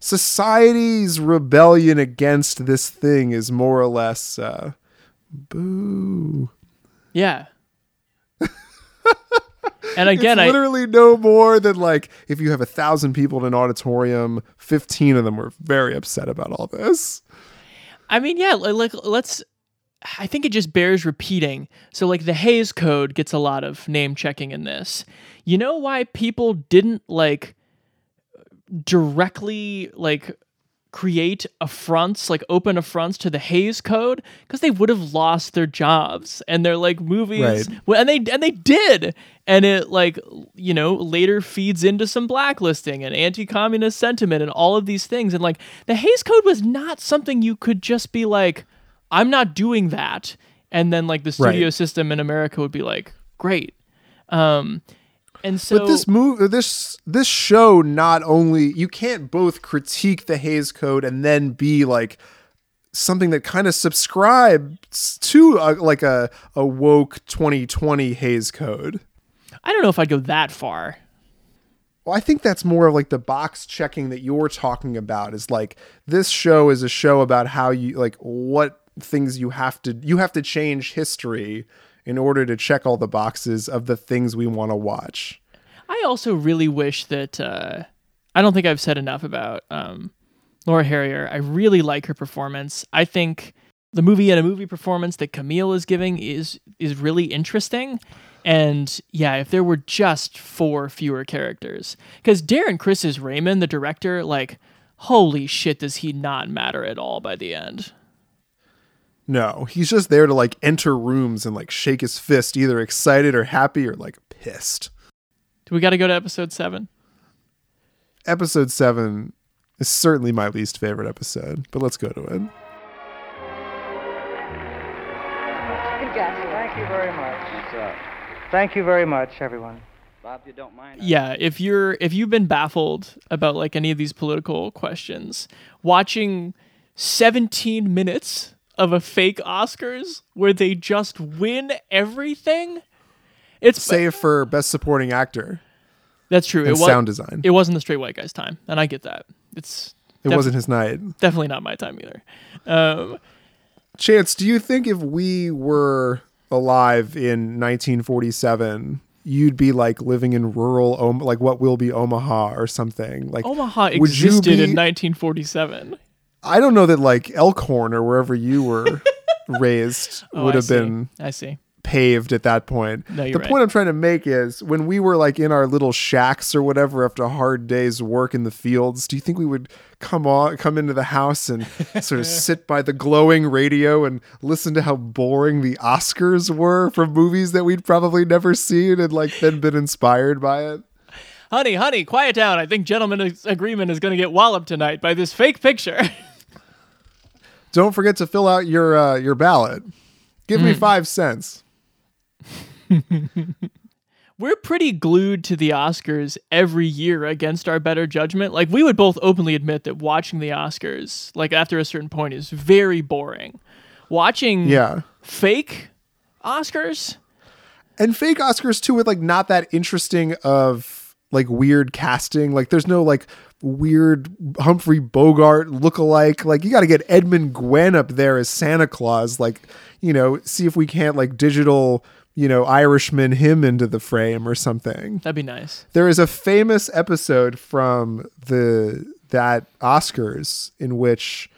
society's rebellion against this thing is more or less uh, boo. Yeah. And again, it's I literally no more than like if you have a thousand people in an auditorium, fifteen of them were very upset about all this. I mean, yeah, like let's I think it just bears repeating. So, like, the Hays Code gets a lot of name checking in this. You know why people didn't like directly like create affronts, like open affronts to the Hays Code? Because they would have lost their jobs and their like movies, Right. well, and they and they did, and it like you know later feeds into some blacklisting and anti-communist sentiment and all of these things. And like the Hays Code was not something you could just be like. I'm not doing that. And then like the studio Right. system in America would be like, great. Um, and so but this move, this this show, not only you can't both critique the Hays Code and then be like something that kind of subscribes to a, like a a woke 2020 Hays Code. I don't know if I'd go that far. Well, I think that's more of like the box checking that you're talking about is like this show is a show about how you like what things you have to you have to change history in order to check all the boxes of the things we want to watch. I also really wish that uh, I don't think I've said enough about um, Laura Harrier. I really like her performance. I think the movie and a movie performance that Camille is giving is is really interesting. And yeah, if there were just four fewer characters, because Darren Criss is Raymond, the director, like holy shit, does he not matter at all by the end? No, he's just there to like enter rooms and like shake his fist, either excited or happy or like pissed. Do we got to go to episode seven? Episode seven is certainly my least favorite episode, but let's go to it. Thank you very much. Thank you very much, everyone. Bob, you don't mind? yeah if you're if you've been baffled about like any of these political questions watching 17 minutes of a fake oscars where they just win everything it's Save for best supporting actor. that's true and it was sound design. it wasn't the straight white guy's time and i get that it's It def- wasn't his night. definitely not my time either um Chance, do you think if we were alive in 1947, you'd be like living in rural, like what will be Omaha or something? Like omaha existed in 1947 I don't know that like Elkhorn or wherever you were raised Oh, would I have see. been i see paved at that point. No, you're the right. point I'm trying to make is when we were like in our little shacks or whatever after a hard day's work in the fields, do you think we would come on come into the house and sort of sit by the glowing radio and listen to how boring the Oscars were from movies that we'd probably never seen and like then been inspired by it? honey, honey, quiet down. I think gentleman's agreement is going to get walloped tonight by this fake picture. Don't forget to fill out your uh, your ballot. Give me Mm. five cents. We're pretty glued to the Oscars every year against our better judgment. Like we would both openly admit that watching the Oscars, like after a certain point, is very boring. Watching Yeah. fake Oscars, and fake Oscars too with like not that interesting of like weird casting. Like there's no like weird Humphrey Bogart lookalike. Like you got to get Edmund Gwenn up there as Santa Claus. Like you know, see if we can't like digital you know Irishman him into the frame or something. that'd be nice. There is a famous episode from the that Oscars in which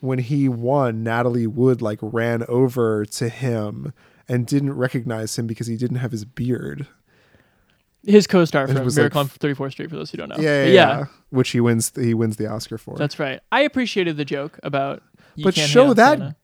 when he won, Natalie Wood like ran over to him and didn't recognize him because he didn't have his beard. His co-star from Miracle like- on 34th Street, for those who don't know. Yeah, But yeah, yeah. Which he wins he wins the Oscar for. That's right. I appreciated the joke about. You but show that Santa.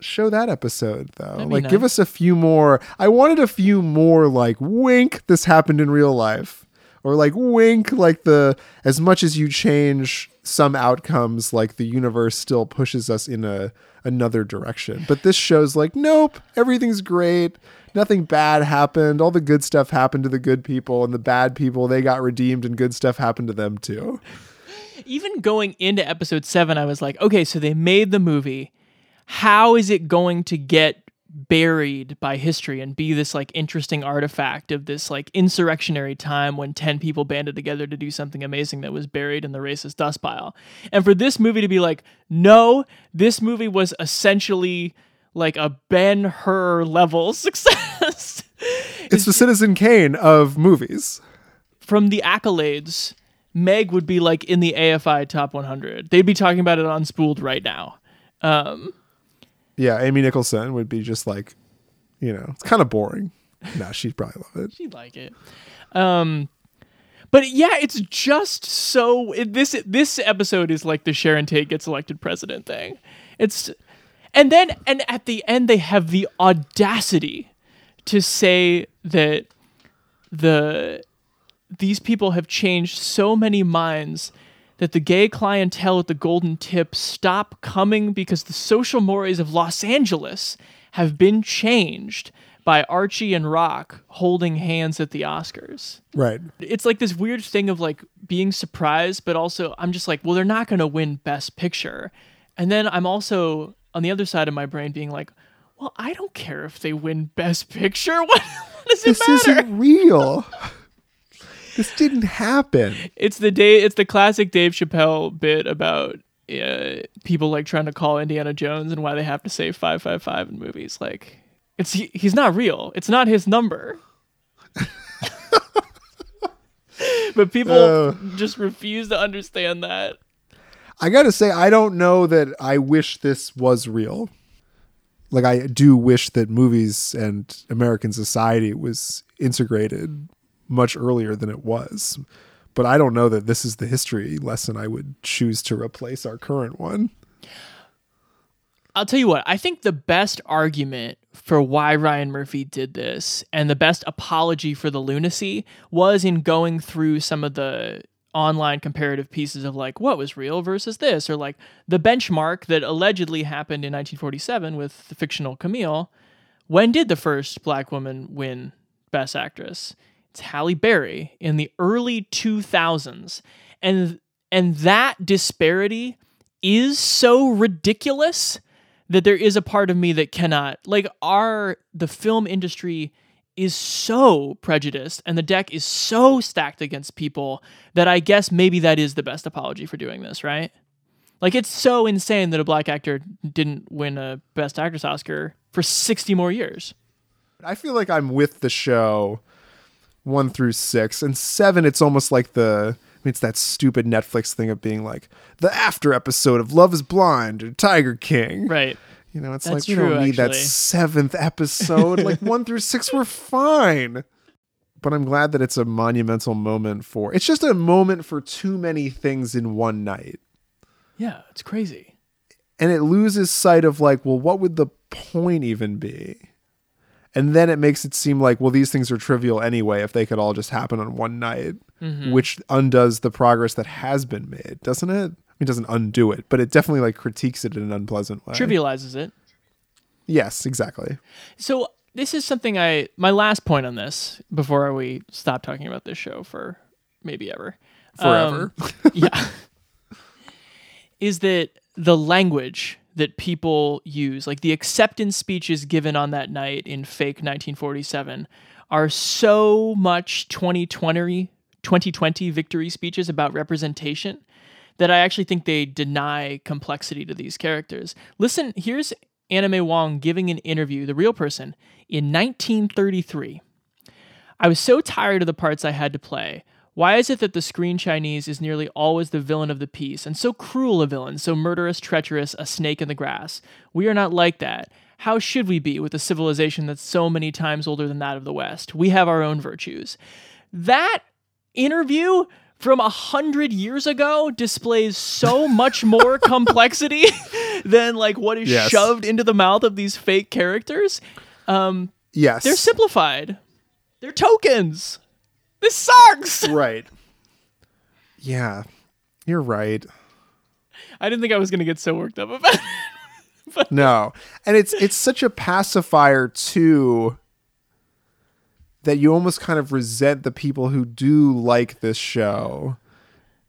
show that episode though. That'd Like give nice. us a few more. I wanted a few more like wink this happened in real life. Or like wink like the as much as you change some outcomes like the universe still pushes us in a another direction. But this show's like nope, everything's great. Nothing bad happened. All the good stuff happened to the good people and the bad people they got redeemed and good stuff happened to them too. even going into episode seven, I was like, okay, so they made the movie. How is it going to get buried by history and be this like interesting artifact of this like insurrectionary time when 10 people banded together to do something amazing that was buried in the racist dust pile? And for this movie to be like, no, this movie was essentially like a Ben Hur level success. It's the Citizen Kane of movies. from the accolades, Meg would be like in the AFI top 100. They'd be talking about it on Spooled right now. Um, Yeah, Amy Nicholson would be just like, you know, it's kind of boring. No, she'd probably love it. she'd like it. Um, but yeah, it's just so it, this this episode is like the Sharon Tate gets elected president thing. It's and then and at the end they have the audacity to say that the these people have changed so many minds that the gay clientele at the Golden Tip stop coming because the social mores of Los Angeles have been changed by Archie and Rock holding hands at the Oscars. Right. It's like this weird thing of like being surprised, but also I'm just like, well, they're not going to win Best Picture. And then I'm also on the other side of my brain being like, well, I don't care if they win Best Picture. What, what does it matter? This isn't real. this didn't happen. It's the day. It's the classic Dave Chappelle bit about uh, people like trying to call Indiana Jones and why they have to say five five five in movies. Like, it's he, he's not real. It's not his number. but people Uh. just refuse to understand that. I got to say, I don't know that I wish this was real. Like, I do wish that movies and American society was integrated much earlier than it was. But I don't know that this is the history lesson I would choose to replace our current one. I'll tell you what, I think the best argument for why Ryan Murphy did this and the best apology for the lunacy was in going through some of the online comparative pieces of like what was real versus this or like the benchmark that allegedly happened in 1947 with the fictional Camille. When did the first black woman win best actress? Halle Berry in the early 2000s. And and that disparity is so ridiculous that there is a part of me that cannot like our the film industry is so prejudiced and the deck is so stacked against people that I guess maybe that is the best apology for doing this, right? Like it's so insane that a black actor didn't win a best actress Oscar for 60 more years. I feel like I'm with the show one through six. And seven, it's almost like the. I mean, it's that stupid Netflix thing of being like the after episode of Love is Blind or Tiger King. Right. You know, it's That's like we true, don't need that seventh episode. like one through six were fine. But I'm glad that it's a monumental moment for. It's just a moment for too many things in one night. Yeah, it's crazy. and it loses sight of like well what would the point even be And then it makes it seem like, well, these things are trivial anyway if they could all just happen on one night, Mhm. which undoes the progress that has been made, doesn't it? It doesn't undo it, but it definitely like critiques it in an unpleasant way. Trivializes it. Yes, exactly. So this is something I my last point on this before we stop talking about this show for maybe ever. Forever. Um, yeah. is that the language that people use, like the acceptance speeches given on that night in fake 1947, are so much 2020 2020 victory speeches about representation that I actually think they deny complexity to these characters. Listen, here's Anna May Wong giving an interview, the real person, in 1933. I was so tired of the parts I had to play. Why is it that the screen Chinese is nearly always the villain of the piece, and so cruel a villain, so murderous, treacherous, a snake in the grass? We are not like that. How should we be with a civilization that's so many times older than that of the West? We have our own virtues. That interview from a hundred years ago displays so much more complexity than like what is Yes. shoved into the mouth of these fake characters. Um, Yes. they're simplified. They're tokens. This sucks. Right. Yeah. You're right. I didn't think I was gonna get so worked up about it. no and it's it's such a pacifier too that you almost kind of resent the people who do like this show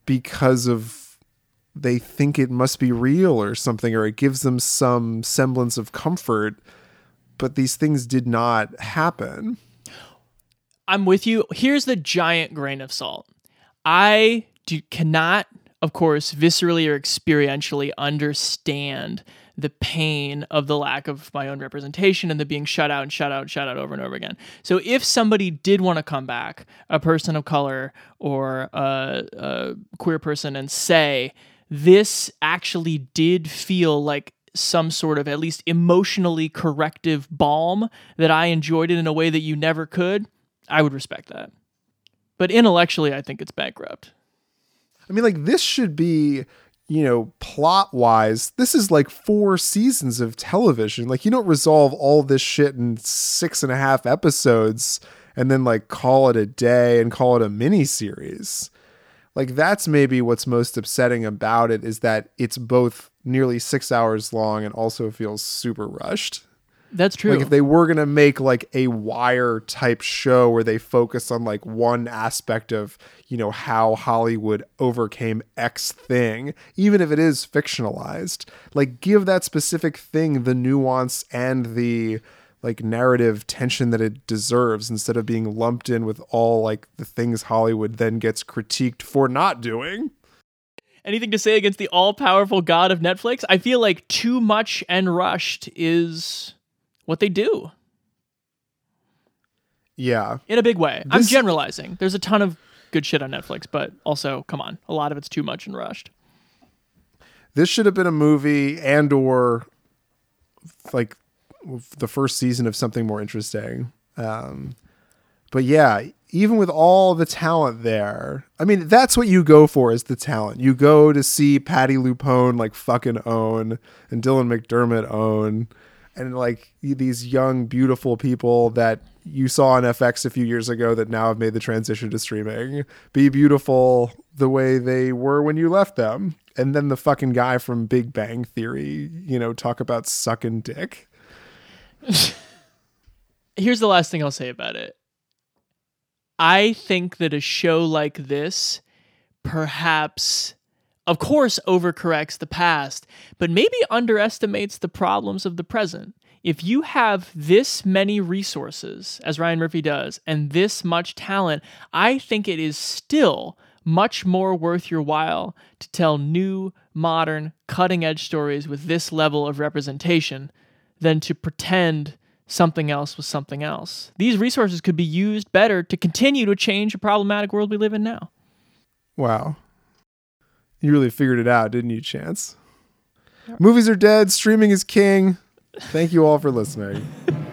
because of they think it must be real or something or it gives them some semblance of comfort but these things did not happen I'm with you. Here's the giant grain of salt. I do, cannot, of course, viscerally or experientially understand the pain of the lack of my own representation and the being shut out and shut out and shut out over and over again. So if somebody did want to come back, a person of color or a, a queer person, and say, this actually did feel like some sort of at least emotionally corrective balm that I enjoyed it in a way that you never could, I would respect that. But intellectually, I think it's bankrupt. I mean, like this should be, you know, plot wise, this is like four seasons of television. Like you don't resolve all this shit in six and a half episodes and then like call it a day and call it a mini series. Like that's maybe what's most upsetting about it is that it's both nearly six hours long and also feels super rushed. That's true. Like if they were gonna make like a wire type show where they focus on like one aspect of, you know, how Hollywood overcame X thing, even if it is fictionalized, like give that specific thing the nuance and the like narrative tension that it deserves instead of being lumped in with all like the things Hollywood then gets critiqued for not doing. Anything to say against the all powerful god of Netflix? I feel like too much and rushed is what they do Yeah. in a big way. I'm generalizing. There's a ton of good shit on Netflix, but also, come on, a lot of it's too much and rushed. this should have been a movie and or like the first season of something more interesting um but yeah even with all the talent there i mean that's what you go for is the talent you go to see patti lupone like fucking own and dylan mcdermott own and like these young beautiful people that you saw on fx a few years ago that now have made the transition to streaming be beautiful the way they were when you left them and then the fucking guy from big bang theory you know talk about sucking dick Here's the last thing I'll say about it. I think that a show like this perhaps of course overcorrects the past, but maybe underestimates the problems of the present. If you have this many resources, as Ryan Murphy does, and this much talent, I think it is still much more worth your while to tell new, modern, cutting edge stories with this level of representation than to pretend something else was something else. These resources could be used better to continue to change a problematic world we live in now. wow you really figured it out didn't you chance? Movies are dead streaming is king. Thank you all for listening